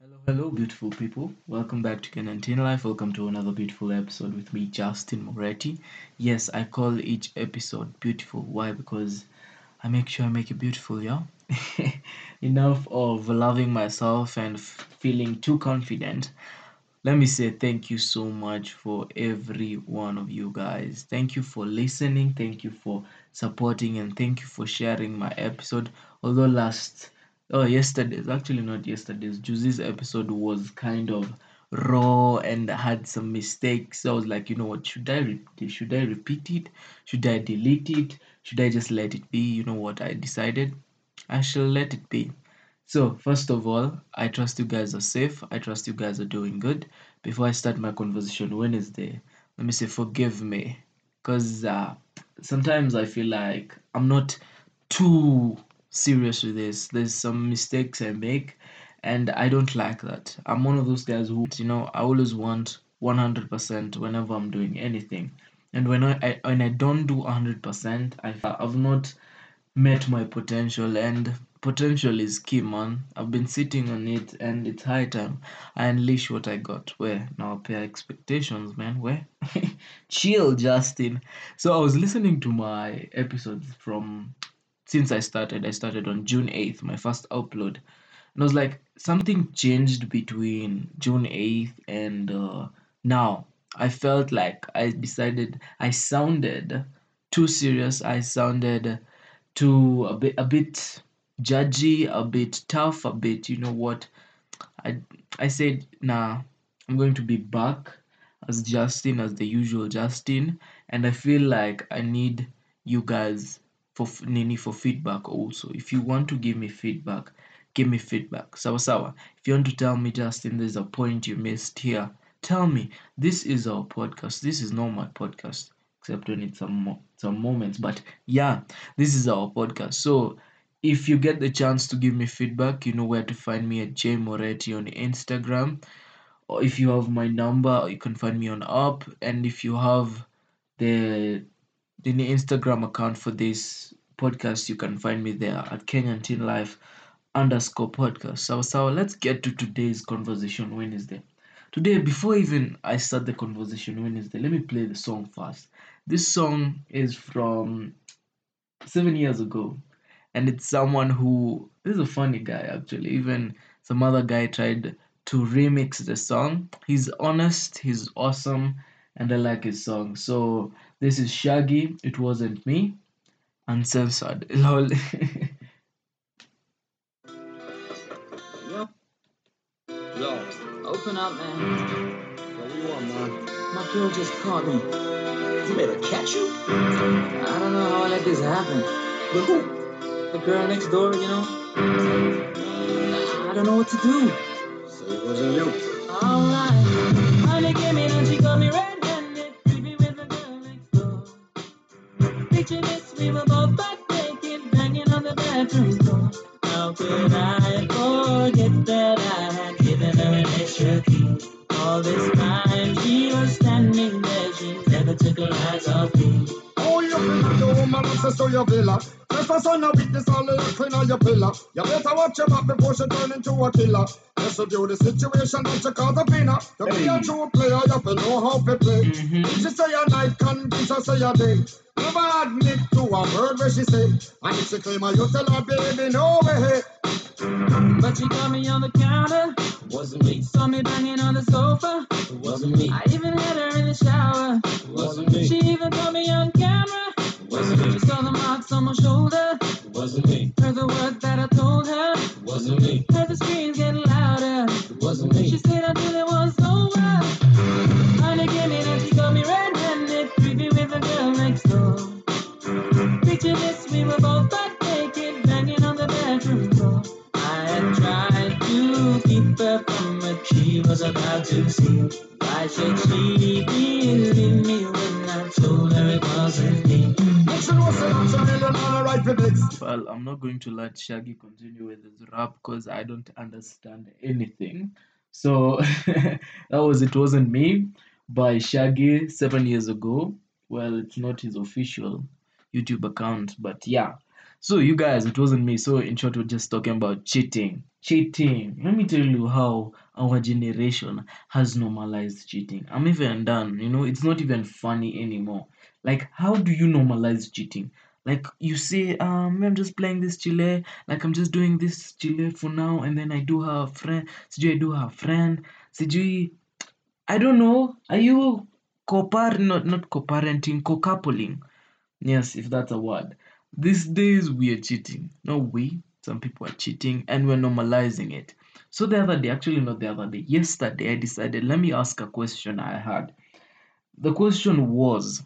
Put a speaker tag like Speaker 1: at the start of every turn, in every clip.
Speaker 1: Hello, hello, beautiful people. Welcome back to Kenyan Teen Life. Welcome to another beautiful episode with me, Justin Moretti. Yes, I call each episode beautiful. Why? Because I make sure I make it beautiful, yeah? Enough of loving myself and feeling too confident. Let me say thank you so much for every one of you guys. Thank you for listening. Thank you for supporting and thank you for sharing my episode. Although last oh yesterday's actually not yesterday's Juicy's episode was kind of raw and had some mistakes. So I was like, you know what, should I re- should I repeat it? Should I delete it? Should I just let it be? You know what I decided? I shall let it be. So, first of all, I trust you guys are safe. I trust you guys are doing good. Before I start my conversation Wednesday, let me say forgive me. Because uh, sometimes I feel like I'm not too serious with this. There's some mistakes I make, and I don't like that. I'm one of those guys who, you know, I always want 100% whenever I'm doing anything. And when I, I when I don't do 100%, I, I've not met my potential and potential is key man i've been sitting on it and it's high time i unleash what i got where now pay expectations man where chill justin so i was listening to my episodes from since i started i started on june 8th my first upload. And i was like something changed between june 8th and uh, now. I felt like i decided i sounded too serious. I sounded too a bit a bit judgy, a bit tough, a bit you know what? I I said nah I'm going to be back as Justin as the usual Justin and I feel like I need you guys for nini for feedback also. If you want to give me feedback, give me feedback. Sawa sawa. If you want to tell me Justin there's a point you missed here, tell me. This is our podcast. This is not my podcast except when it's some some moments but yeah this is our podcast so if you get the chance to give me feedback you know where to find me at j moretti on instagram or if you have my number you can find me on up and if you have the the instagram account for this podcast you can find me there at kenyan teen life underscore podcast. So so let's get to today's conversation wednesday. Today before even i start the conversation wednesday let me play the song first. This song is from seven years ago and it's someone who is a funny guy actually. Even some other guy tried to remix the song. He's honest he's awesome and i like his song. So this is shaggy it wasn't me uncensored lol
Speaker 2: Yo, yo, open up, man.
Speaker 3: What do you want, man?
Speaker 2: My girl just caught me.
Speaker 3: You made her catch you?
Speaker 2: I don't know how I let this happen.
Speaker 3: With who?
Speaker 2: The girl next door, you know? I don't know what to do.
Speaker 3: So it wasn't you.
Speaker 2: Alright. Given her an extra key? All this time she was standing there, she never took her eyes off me.
Speaker 4: Oh, you finna do woman access to your villa. Just for son of witness all the clean on your pillar. You better watch your back before she turn into a killer. Just review the situation, don't you cause a winner. To be a true player, you have to know how to play. If she say a night, convince her say a day. Never admit to a word where she say. I if to claim her, you tell her, baby, no way.
Speaker 2: But she caught me on the counter,
Speaker 3: Wasn't me.
Speaker 2: saw me banging on the sofa.
Speaker 3: It wasn't me.
Speaker 2: I even had her in the shower.
Speaker 3: It wasn't me.
Speaker 2: She even caught me on camera.
Speaker 3: It wasn't me.
Speaker 2: She
Speaker 3: me.
Speaker 2: saw the marks on my shoulder.
Speaker 3: It wasn't me.
Speaker 2: Heard the words that I told her.
Speaker 3: Wasn't me.
Speaker 2: Heard the screams getting louder.
Speaker 3: It wasn't me.
Speaker 2: She
Speaker 3: me.
Speaker 2: said until it Picture this, we were both butt naked, banging on the bedroom floor. I had tried to keep her from what she was about to see. Why should she believe me when I told her it wasn't me?
Speaker 4: Make sure you say that you really not right for this.
Speaker 1: well i'm not going to let shaggy continue with his rap because i don't understand anything so that was it wasn't me by shaggy seven years ago well it's not his official youtube account but yeah So you guys, it wasn't me. So in short, we're just talking about cheating. Cheating. Let me tell you how our generation has normalized cheating. I'm even done. You know, it's not even funny anymore. Like, how do you normalize cheating? Like you say, um, I'm just playing this chile, like I'm just doing this chile for now, and then I do a friend. Sijui I do a friend. Sijui I don't know. Are you co-par not not co-parenting, co-coupling? Yes, if that's a word. These days we are cheating. No, we. Some people are cheating and we're normalizing it. So the other day, actually not the other day, yesterday I decided let me ask a question I had. The question was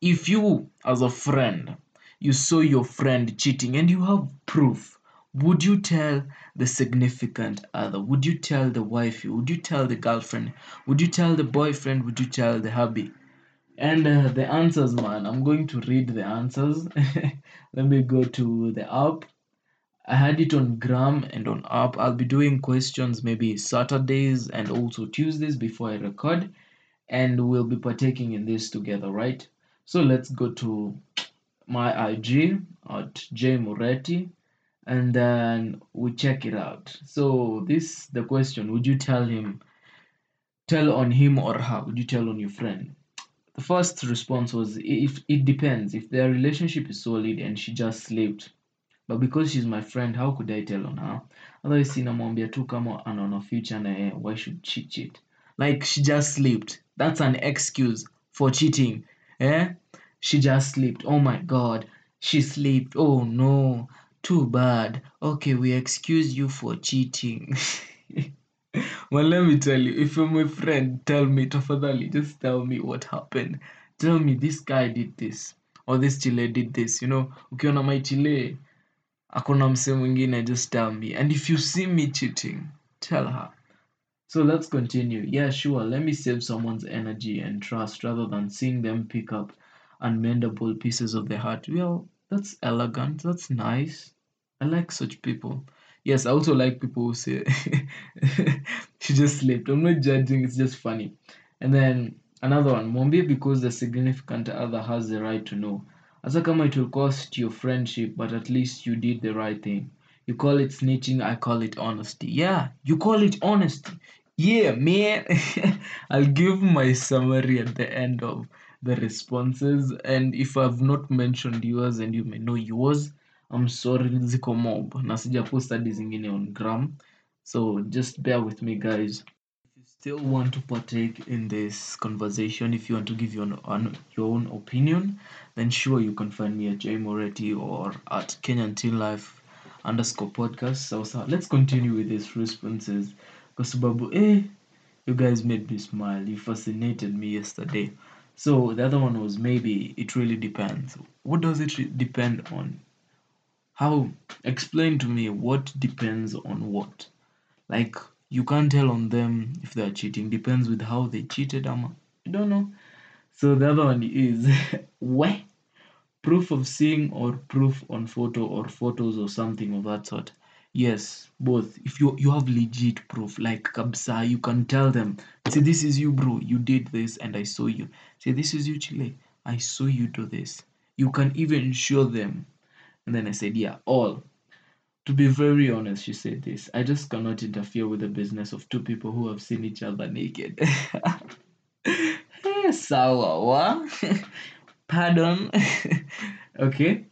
Speaker 1: if you as a friend you saw your friend cheating and you have proof would you tell the significant other would you tell the wifey would you tell the girlfriend would you tell the boyfriend would you tell the hubby and uh, the answers man i'm going to read the answers let me go to the app i had it on gram and on app i'll be doing questions maybe saturdays and also tuesdays before i record and we'll be partaking in this together, right? So let's go to my IG at J Moretti and then we check it out. So this the question, would you tell him tell on him or her? Would you tell on your friend? The first response was if it depends. If their relationship is solid and she just slipped. But because she's my friend, how could I tell on her? Otherwise sinamwambia tu kama anaona future na why should she cheat? Like she just slipped. That's an excuse for cheating. Eh? She just slipped. Oh my god. She slipped. Oh no. Too bad. Okay, we excuse you for cheating. well, let me tell you, if you're my friend, tell me, tafadhali, just tell me what happened. Tell me this guy did this or this chile did this. You know, ukiona my chile, akona mse mwingine, just tell me. And if you see me cheating, tell her. So let's continue. Yeah, sure. Let me save someone's energy and trust rather than seeing them pick up unmendable pieces of their heart. Well, that's elegant. That's nice. I like such people. Yes, I also like people who say she just slept. I'm not judging, it's just funny. And then another one, Mwambie because the significant other has the right to know. Hasa kama it will cost your friendship, but at least you did the right thing. You call it snitching, I call it honesty. Yeah, you call it honesty. Yeah, man. I'll give my summary at the end of the responses. And if I've not mentioned yours and you may know yours, I'm sorry, ziko mob. Na sijapost hadi zingine on gram. So just bear with me, guys. If you still want to partake in this conversation, if you want to give your own, your own opinion, then sure you can find me at J Moretti or at Kenyan Teen Life underscore podcast. So, so let's continue with these responses. Kwa sababu, eh, you guys made me smile. You fascinated me yesterday. So the other one was maybe it really depends. What does it re- depend on? How? Explain to me what depends on what. Like you can't tell on them if they're cheating. Depends with how they cheated. Ama I don't know. So the other one is where proof of seeing or proof on photo or photos or something of that sort. Yes, both. If you you have legit proof, like kabsa, you can tell them, say this is you, bro. You did this, and I saw you. Say this is you, Chile. I saw you do this. You can even show them. And then I said, yeah, all. To be very honest, she said this. I just cannot interfere with the business of two people who have seen each other naked. Eh, Sawa, wa? Pardon. okay.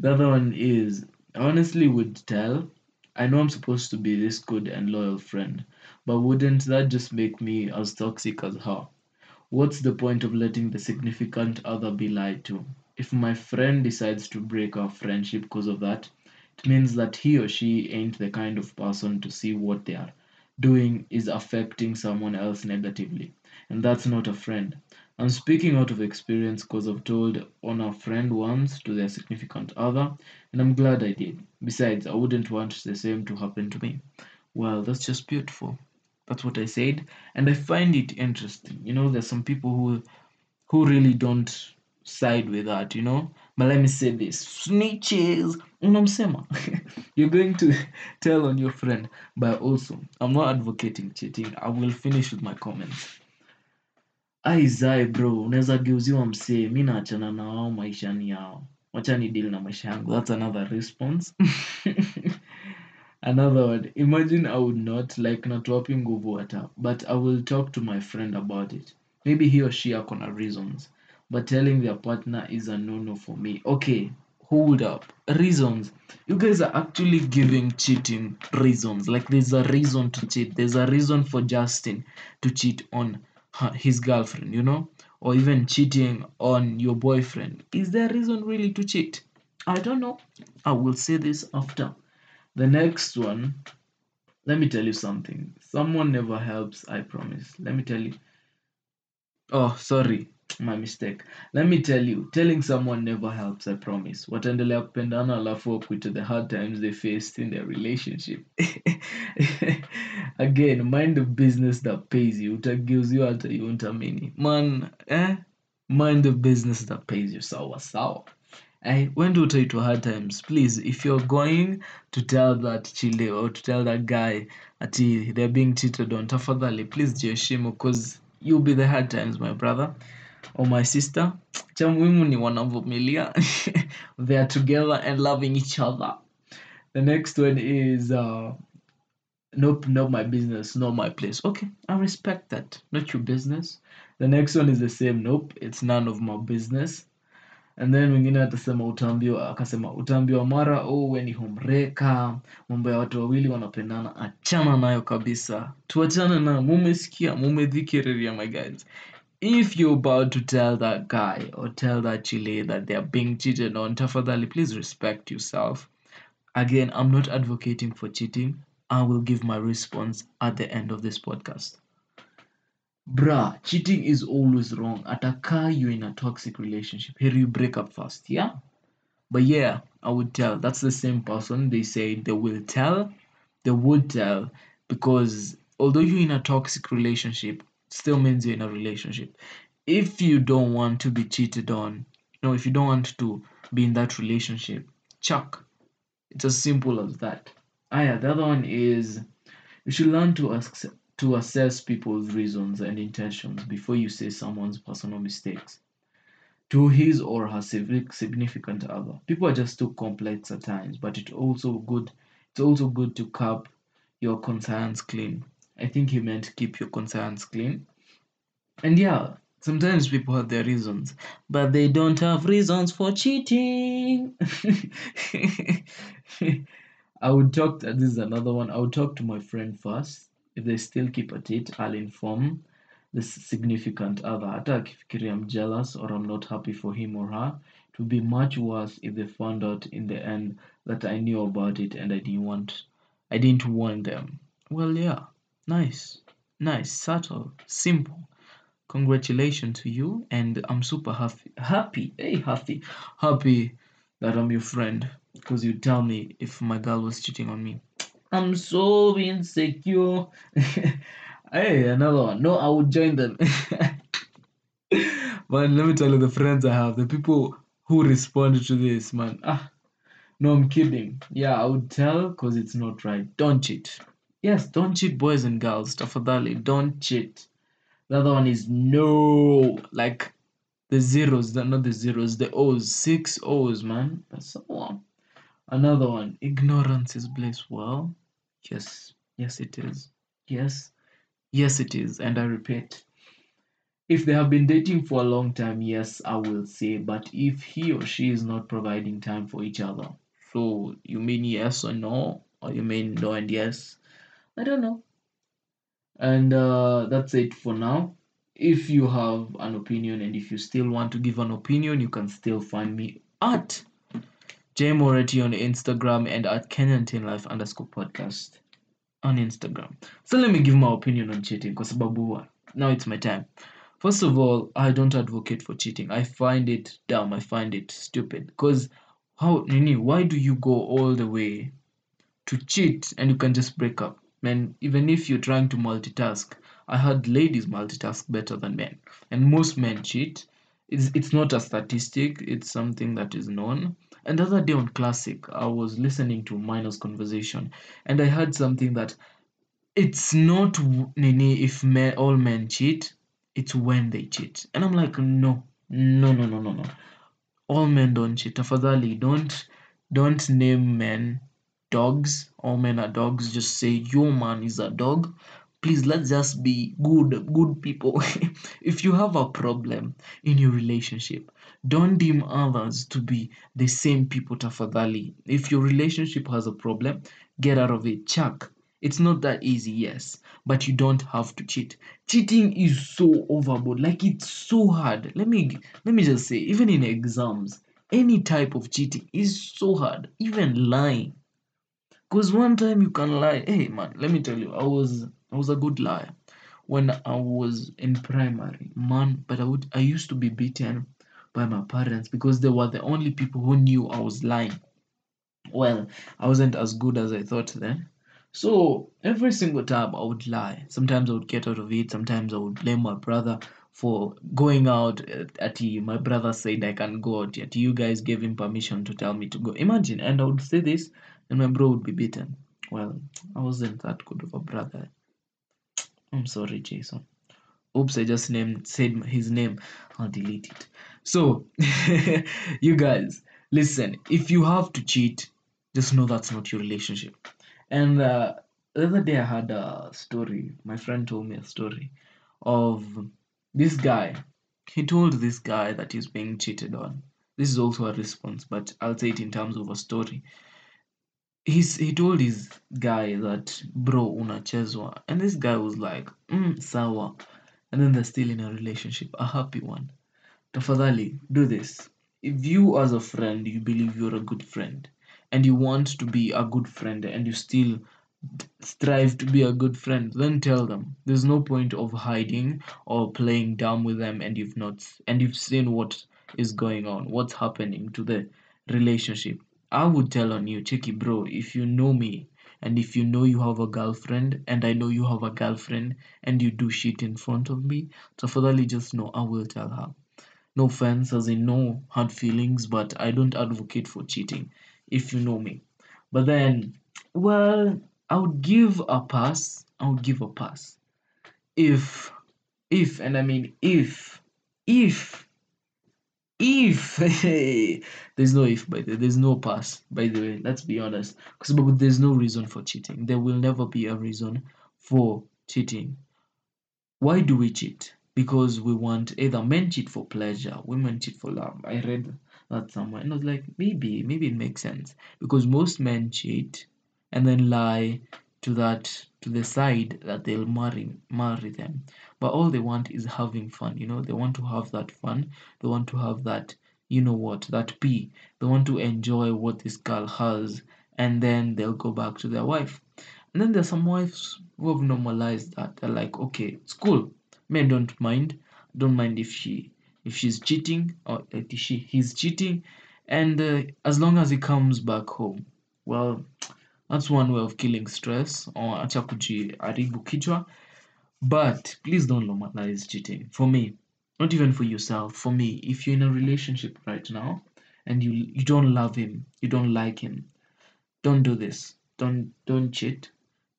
Speaker 1: The other one is honestly would tell. I know I'm supposed to be this good and loyal friend, but wouldn't that just make me as toxic as her? What's the point of letting the significant other be lied to? If my friend decides to break our friendship because of that, it means that he or she ain't the kind of person to see what they are doing is affecting someone else negatively. And that's not a friend. I'm speaking out of experience because I've told on a friend once to their significant other, and I'm glad I did. Besides, I wouldn't want the same to happen to me. Well, that's just beautiful. That's what I said, and I find it interesting. You know, there's some people who who really don't side with that, you know. But let me say this: snitches, unamsema. You're going to tell on your friend, but also, I'm not advocating cheating. I will finish with my comments. aizae bro, unaweza geuziwa msee, mi naachana na wao maishani yao. wacha ni deal na maisha yangu that's another response another one imagine i would not like natuwapi nguvu hata but i will talk to my friend about it maybe he or she ako na reasons but telling their partner is a no-no for me. Okay hold up. Reasons. You guys are actually giving cheating reasons. Like there's a reason to cheat. There's a reason for justin to cheat on her, his girlfriend you know? Or even cheating on your boyfriend. Is there a reason really to cheat? I don't know. I will say this after. The next one let me tell you something. Someone never helps i promise. Let me tell you. Oh sorry my mistake. Let me tell you telling someone never helps i promise. Wataendelea kupendana alafu wakuita the hard times they faced in their relationship. Again mind the business that pays you. Utageuziwa hata iuntamini man eh? mind the business that pays you. Sawa sawa. Eh, when do utaitwa hard times? Please if you're going to tell that chile or to tell that guy ati they're being cheated on tafadhali please jiheshimu because you'll be the hard times my brother or my sister. Cha muhimu ni wanavumilia they are together and loving each other. The next one is uh, nope not my business not my place. Okay i respect that. Not your business. The next one is the same. Nope it's none of my business. And then mwingine atasema utaambiwa akasema utaambiwa mara oh we homreka. Mambo ya watu wawili wanapendana. Achana nayo kabisa. Tuachane na mumesikia mumedhikiriria my guys if you're about to tell that guy or tell that chile that they are being cheated on tafadhali please respect yourself. Again i'm not advocating for cheating. I will give my response at the end of this podcast. Bruh cheating is always wrong. Ataka you're in a toxic relationship. Here you break up fast yeah? But yeah i would tell. That's the same person they say they will tell. They would tell because although you're in a toxic relationship still means you're in a relationship if you don't want to be cheated on you know if you don't want to be in that relationship chuck it's as simple as that ah yeah the other one is you should learn to ask to assess people's reasons and intentions before you say someone's personal mistakes to his or her significant other. People are just too complex at times, but it's also good it's also good to keep your conscience clean. I think he meant keep your concerns clean. And yeah, sometimes people have their reasons, but they don't have reasons for cheating. I would talk to, this is another one. I would talk to my friend first. If they still keep at it, I'll inform the significant other. Hata akifikiria I'm jealous or I'm not happy for him or her. It would be much worse if they found out in the end that I knew about it and I didn't want I didn't warn them. Well yeah. Nice. Nice. Subtle. Simple. Congratulations to you and I'm super happy happy. Hey happy. Happy that I'm your friend. Because you tell me if my girl was cheating on me. I'm so insecure. hey, another one. No, I would join them. man, let me tell you the friends I have, the people who responded to this, man. Ah, no, I'm kidding. Yeah, I would tell because it's not right. Don't cheat. Yes, don't cheat, boys and girls. Tafadhali, don't cheat. The other one is no, like the zeros, not the zeros, the O's, six O's, man. That's so one. Another one, ignorance is bliss. Well, yes, yes, it is. Yes, yes, it is. And I repeat, if they have been dating for a long time, yes, I will say. But if he or she is not providing time for each other, so you mean yes or no, or you mean no and yes? I don't know. And uh, that's it for now. If you have an opinion and if you still want to give an opinion, you can still find me at J Moretti on Instagram and at Kenyan Teen Life underscore podcast on Instagram. So let me give my opinion on cheating kwa sababu now it's my time. First of all, I don't advocate for cheating. I find it dumb. I find it stupid. Because how Nini, why do you go all the way to cheat and you can just break up? Man, even if you're trying to multitask, I heard ladies multitask better than men. And most men cheat. It's, it's not a statistic, it's something that is known. And the other day on Classic, I was listening to Maina's conversation and I heard something that it's not Nini if men, all men cheat, it's when they cheat. And I'm like, no, no, no, no, no, no. all men don't cheat. Tafadhali, don't don't name men dogs. All men are dogs. Just say your man is a dog. Please let's just be good good people. if you have a problem in your relationship, don't deem others to be the same people tafadhali. If your relationship has a problem, get out of it. Chuck. It's not that easy, yes, but you don't have to cheat. Cheating is so overboard, like it's so hard. Let me let me just say, even in exams, any type of cheating is so hard. Even lying. Because one time you can lie. Hey man, let me tell you, I was I was a good liar when I was in primary. Man, but I would I used to be beaten by my parents because they were the only people who knew I was lying. Well, I wasn't as good as I thought then. So every single time I would lie. Sometimes I would get out of it. Sometimes I would blame my brother for going out at, at my brother said I can't go out yet. You guys gave him permission to tell me to go. Imagine, and I would say this, and my bro would be beaten. Well, I wasn't that good of a brother. I'm sorry, Jason. Oops, I just named said his name. I'll delete it. So, you guys, listen. If you have to cheat, just know that's not your relationship. And uh, the other day, I had a story. My friend told me a story of this guy. He told this guy that he's being cheated on. This is also a response, but I'll say it in terms of a story. He's, he told his guy that, bro, unachezwa. And this guy was like, mm, sawa. And then they're still in a relationship, a happy one. Tafadhali, do this. If you, as a friend, you believe you're a good friend and you want to be a good friend and you still strive to be a good friend, then tell them. There's no point of hiding or playing dumb with them and you've not and you've seen what is going on, what's happening to the relationship. I would tell on you, Checky bro, if you know me and if you know you have a girlfriend and I know you have a girlfriend and you do shit in front of me, tafadhali just know I will tell her. No offense, as in no hard feelings, but I don't advocate for cheating, if you know me. But then, well, I would give a pass. I would give a pass. If, if, and I mean if, if, if, there's no if, by the there's no pass, by the way, let's be honest. Because there's no reason for cheating. There will never be a reason for cheating. Why do we cheat? Because we want either men cheat for pleasure, women cheat for love. I read that somewhere and I was like, maybe, maybe it makes sense. Because most men cheat and then lie to that to the side that they'll marry marry them. But all they want is having fun, you know, they want to have that fun, they want to have that you know what, that P. They want to enjoy what this girl has and then they'll go back to their wife. And then there's some wives who have normalized that. They're like, okay, it's cool. Men don't mind. Don't mind if she if she's cheating or if she he's cheating, and uh, as long as he comes back home, well, that's one way of killing stress or acha kujiharibu kichwa. But please don't normalize cheating. For me, not even for yourself. For me, if you're in a relationship right now and you you don't love him, you don't like him, don't do this. Don't don't cheat.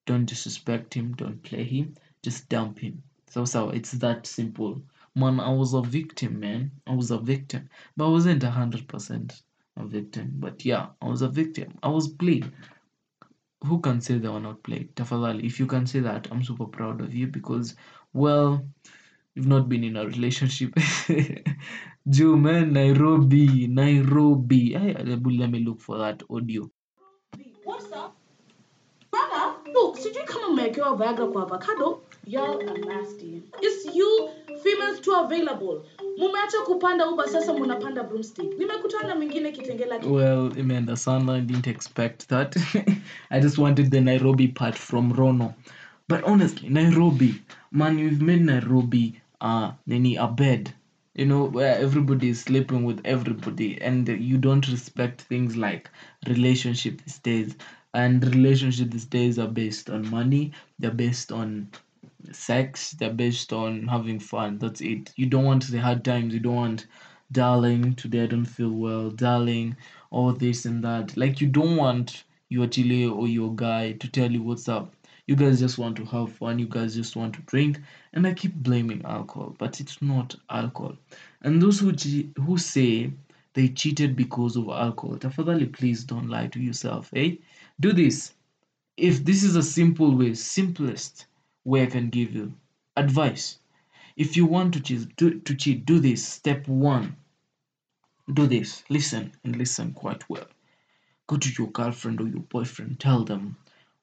Speaker 1: Don't disrespect him. Don't play him. Just dump him. So so it's that simple. Man, I was a victim, man. I was a victim, but I wasn't a hundred percent a victim. But yeah, I was a victim. I was played. Who can say they were not played? Tafadhali, if you can say that, I'm super proud of you because, well, you've not been in a relationship. Joe, man, Nairobi, Nairobi. Hey, let me look for that audio.
Speaker 5: What's up? Brother, look, sijui kama mmewekewa Viagra kwa avocado. Y'all are nasty. It's you females too available. Mumeacha kupanda Uber sasa munapanda broomstick. Nimekutana mwingine Kitengela.
Speaker 1: Well, Amanda Sana, didn't expect that. I just wanted the Nairobi part from Rono. But honestly, Nairobi, man, you've made Nairobi uh nini a bed. You know, where everybody is sleeping with everybody and you don't respect things like relationship these days. And relationship these days are based on money, they're based on sex, they're based on having fun. That's it. You don't want the hard times, you don't want darling, today I don't feel well, darling, all this and that. Like you don't want your chile or your guy to tell you what's up. You guys just want to have fun, you guys just want to drink, and I keep blaming alcohol, but it's not alcohol. And those who who say they cheated because of alcohol tafadhali please don't lie to yourself eh do this if this is a simple way simplest way i can give you advice. If you want to cheat to, to cheat do this. Step one do this. Listen and listen quite well. Go to your girlfriend or your boyfriend. Tell them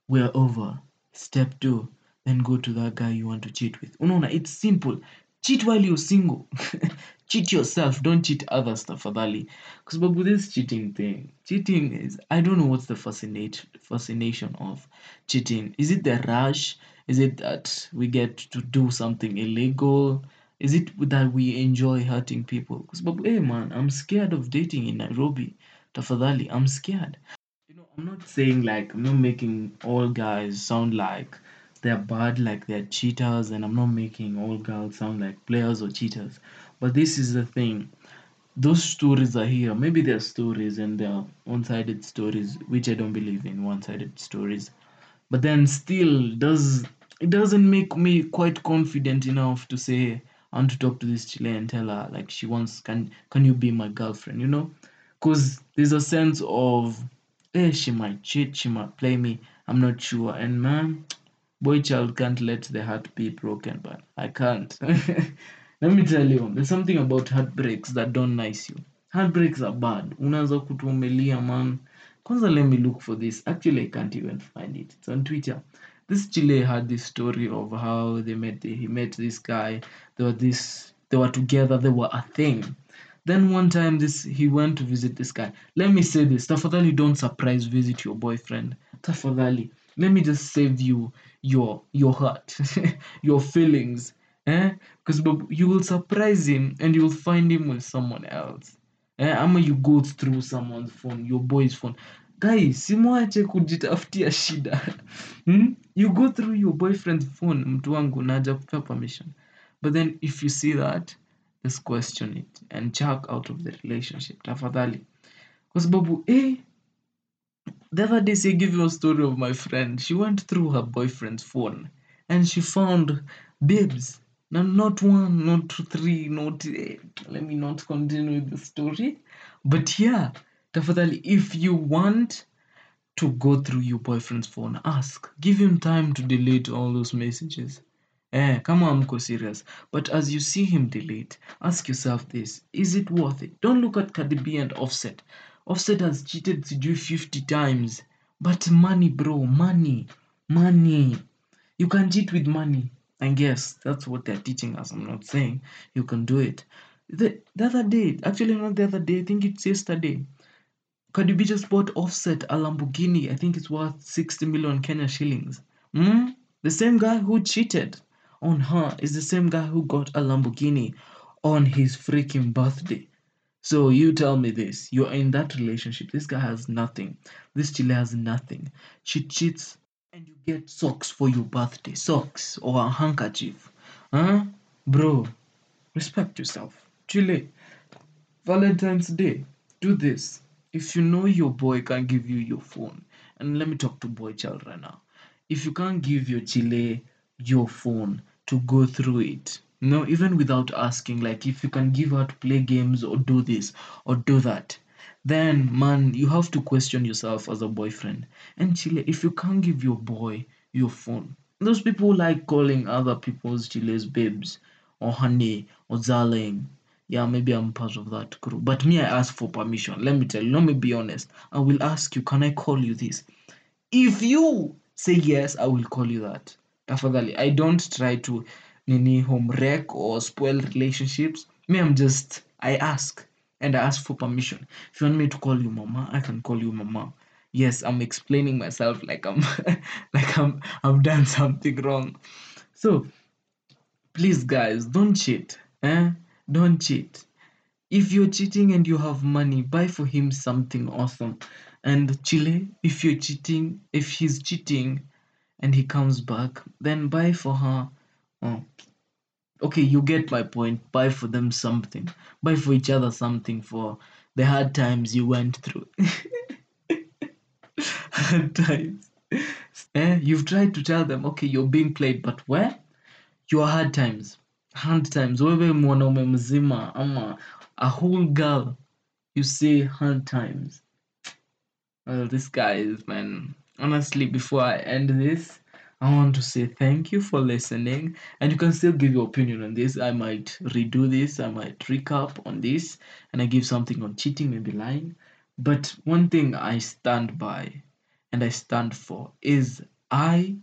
Speaker 1: we're over. Step two then go to that guy you want to cheat with. Unaona it's simple. Cheat while you're single. Cheat yourself. Don't cheat others tafadhali. Kwa sababu this cheating thing cheating is i don't know what's the fascinate fascination of cheating. Is it the rush is it that we get to do something illegal? Is it that we enjoy hurting people? Sababu hey man i'm scared of dating in nairobi. Tafadhali i'm scared. You know i'm not saying like i'm not making all guys sound like they're bad like they're cheaters and i'm not making all girls sound like players or cheaters. But this is the thing. Those stories are here. Maybe they're stories and they're one-sided stories which i don't believe in one-sided stories but then still does it doesn't make me quite confident enough to say I want to talk to this Chile and tell her like she wants can can you be my girlfriend? You know? Because there's a sense of eh she might cheat she might play me I'm not sure. And man boy child can't let the heart be broken but I can't. Let me tell you there's something about heartbreaks that don't nice you. Heartbreaks are bad. Unaanza kutuumelia man kwanza let me look for this. Actually i can't even find it. It's on twitter. This chile had this story of how they met he met this guy. They were this they were together. They were a thing. Then one time this he went to visit this guy. Let me say this. Tafadhali don't surprise visit your boyfriend. Tafadhali. Let me just save you your your heart your feelings eh? Because you will surprise him and you will find him with someone else eh, ama you go through someone's phone your boy's phone. Guys simwache kujitafutia shida. Hmm? you go through your boyfriend's phone mtu wangu naja kupea permission. But then if you see that just question it and chuck out of the relationship tafadhali. Kwa sababu eh, the other day say give you a story of my friend. She went through her boyfriend's phone and she found babes now not one not three not eh, let me not continue with the story. But yeah tafadhali if you want to go through your boyfriend's phone ask. Give him time to delete all those messages. Eh kama amko serious. But as you see him delete ask yourself this. Is it worth it? Don't look at Cardi B and Offset. Offset has cheated to sijui 50 times. But money bro money money. You can cheat with money I yes, that's what they're teaching us I'm not saying you can do it the, the other day actually not the other day I think it's yesterday Cardi B just bought Offset a Lamborghini. I think it's worth 60 million Kenya shillings. Hmm? The same guy who cheated on her is the same guy who got a Lamborghini on his freaking birthday. So you tell me this. You're in that relationship. This guy has nothing. This Chile has nothing. She cheats and you get socks for your birthday. Socks or a handkerchief. Huh? Bro, respect yourself. Chile. Valentine's Day. Do this if you know your boy can't give you your phone, and let me talk to boy child right now. If you can't give your chile your phone to go through it, no, even without asking, like if you can give her to play games or do this or do that, then man, you have to question yourself as a boyfriend. And chile, if you can't give your boy your phone, those people like calling other people's chiles babes or honey or darling yeah, maybe I'm part of that crew. But me, I ask for permission. Let me tell you, let me be honest. I will ask you, can I call you this? If you say yes, I will call you that. Tafadhali, I don't try to nini home wreck or spoil relationships. Me, I'm just, I ask and I ask for permission. If you want me to call you mama, I can call you mama. Yes, I'm explaining myself like I'm like I'm I've done something wrong. So please guys, don't cheat. Eh? Don't cheat. If you're cheating and you have money, buy for him something awesome. And Chile, if you're cheating, if he's cheating and he comes back, then buy for her. Oh, okay, you get my point. Buy for them something. Buy for each other something for the hard times you went through. hard times. Eh, you've tried to tell them, okay, you're being played, but where? Your hard times. hard times wewe mwanaume mzima ama a whole girl you say hard times. Well, this guy is man. Honestly, before I end this, I want to say thank you for listening. And you can still give your opinion on this. I might redo this, I might recap on this, and I give something on cheating, maybe lying. But one thing I stand by and I stand for is I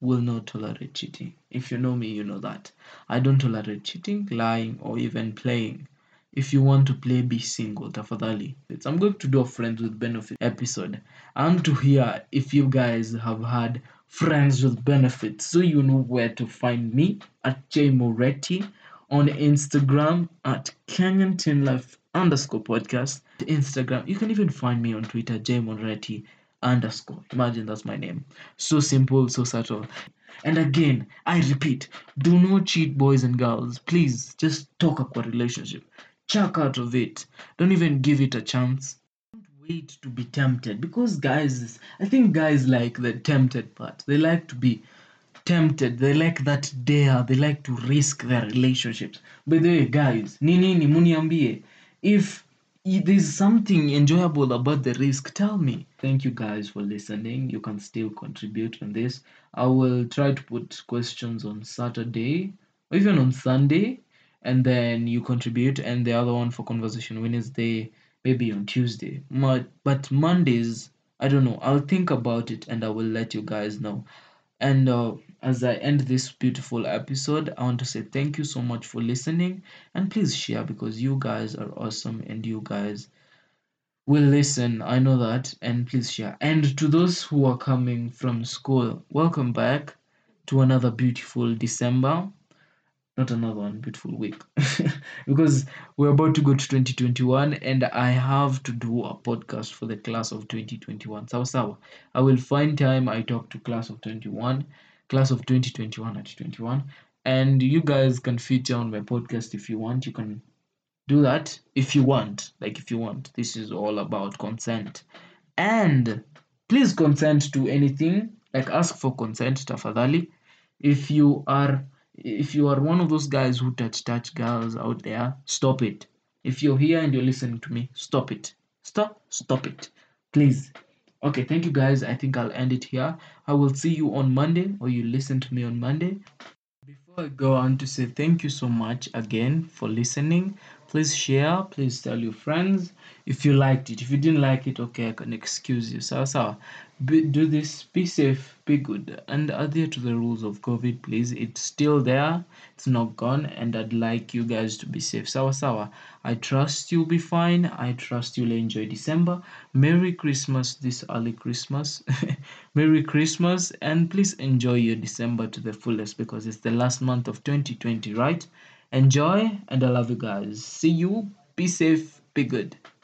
Speaker 1: will not tolerate cheating. If you know me, you know that. I don't tolerate cheating, lying, or even playing. If you want to play, be single, tafadhali. I'm going to do a friends with benefit episode. I want to hear if you guys have had friends with benefits, so you know where to find me at J Moretti on Instagram at Kenyan Teen Life underscore podcast. Instagram, you can even find me on Twitter, J Moretti underscore. Imagine that's my name. So simple, so subtle. And again, I repeat, do not cheat, boys and girls. Please, just talk about relationship. Chuck out of it. Don't even give it a chance. Wait to be tempted because guys, I think guys like the tempted part. They like to be tempted. They like that dare. They like to risk their relationships. By the way, guys, nini ni muniambie if there's something enjoyable about the risk, tell me. Thank you guys for listening. You can still contribute on this. I will try to put questions on Saturday or even on Sunday, and then you contribute, and the other one for conversation Wednesday, maybe on Tuesday. But, but Mondays, I don't know. I'll think about it and I will let you guys know. And uh, as I end this beautiful episode, I want to say thank you so much for listening. And please share because you guys are awesome and you guys will listen. I know that. And please share. And to those who are coming from school, welcome back to another beautiful December. Not another one, beautiful week. because we're about to go to 2021 and I have to do a podcast for the class of 2021. Sawa sawa. I will find time. I talk to class of 21, class of 2021 at 21. And you guys can feature on my podcast if you want. You can do that if you want. Like if you want. This is all about consent. And please consent to anything. Like ask for consent, tafadhali. If you are if you are one of those guys who touch touch girls out there, stop it. If you're here and you're listening to me, stop it. Stop, stop it. Please. Okay, thank you guys. I think I'll end it here. I will see you on Monday or you listen to me on Monday. Before I go on to say thank you so much again for listening, please share, please tell your friends if you liked it. If you didn't like it, okay, I can excuse you. Sawa sawa. Be, do this, be safe, be good, and adhere to the rules of COVID, please. It's still there, it's not gone, and I'd like you guys to be safe. Sawa sawa. I trust you'll be fine. I trust you'll enjoy December. Merry Christmas this early Christmas. Merry Christmas, and please enjoy your December to the fullest because it's the last month of 2020, right? Enjoy, and I love you guys. See you. Be safe. Be good.